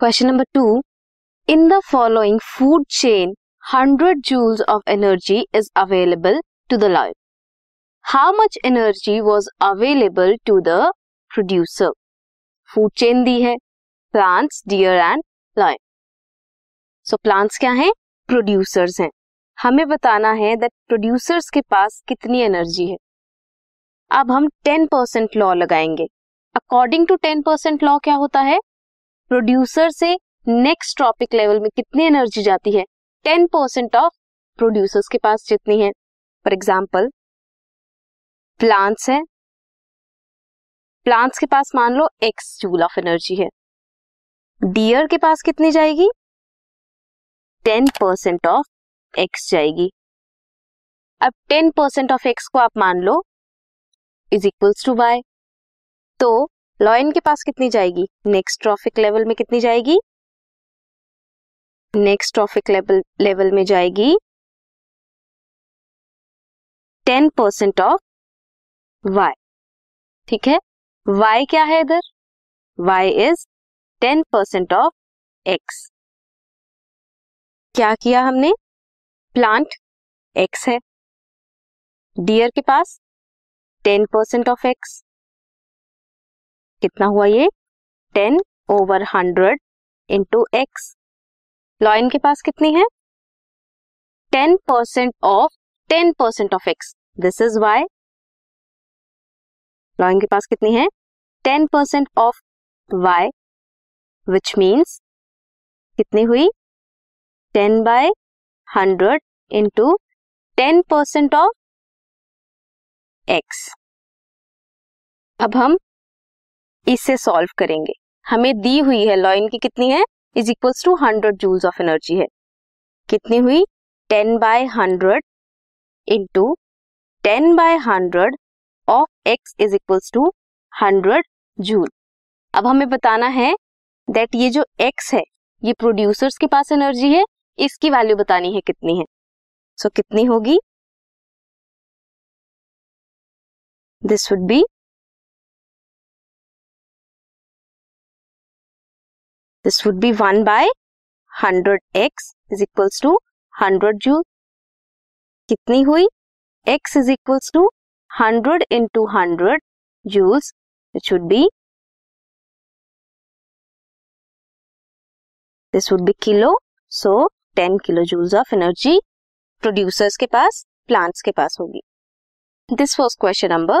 Question number two in the following food chain hundred joules of energy is available to the life how much energy was available to the producer food chain दी है. Plants deer and lion so plants क्या है? Producers हैं. हमें बताना है that producers के पास कितनी एनर्जी है. अब हम टेन परसेंट लॉ लगाएँगे. According to ten percent law क्या होता है? प्रोड्यूसर से नेक्स्ट ट्रॉपिक लेवल में कितनी एनर्जी जाती है? टेन परसेंट ऑफ़ प्रोड्यूसर्स के पास जितनी है। फॉर एग्ज़ाम्पल प्लांट्स है। प्लांट्स के पास मान लो एक्स जूल ऑफ़ एनर्जी है। डियर के पास कितनी जाएगी? टेन परसेंट ऑफ़ एक्स जाएगी। अब टेन परसेंट ऑफ़ एक्स को आप मान लो इज़ इक्वल्स टू वाई तो लॉयन के पास कितनी जाएगी? नेक्स्ट ट्रॉफिक लेवल में कितनी जाएगी? नेक्स्ट ट्रॉफिक लेवल लेवल में जाएगी टेन परसेंट ऑफ़ वाई ठीक है? वाई क्या है इधर? Y is ten percent of X क्या किया हमने? प्लांट एक्स है। डियर के पास टेन परसेंट ऑफ़ एक्स कितना हुआ ये? Ten over hundred into X lion के पास कितनी है? Ten percent of ten percent of X this is Y lion के पास कितनी है? Ten percent of Y which means कितनी हुई? Ten by hundred into ten percent of X अब हम इसे सॉल्व करेंगे। हमें दी हुई है लॉइन की कितनी है? Is equals to hundred joules of energy है। कितनी हुई? Ten by hundred into ten by hundred of X is equals to hundred joule अब हमें बताना है दैट ये जो एक्स है ये प्रोड्यूसर्स के पास एनर्जी है इसकी वैल्यू बतानी है कितनी है। सो so, कितनी होगी? This would be this would be one by hundred X is equals to hundred joule कितनी हुई? X is equals to hundred into hundred joules it should be this would be kilo so ten kilo joules of energy producers के पास plants के पास होगी। This was question number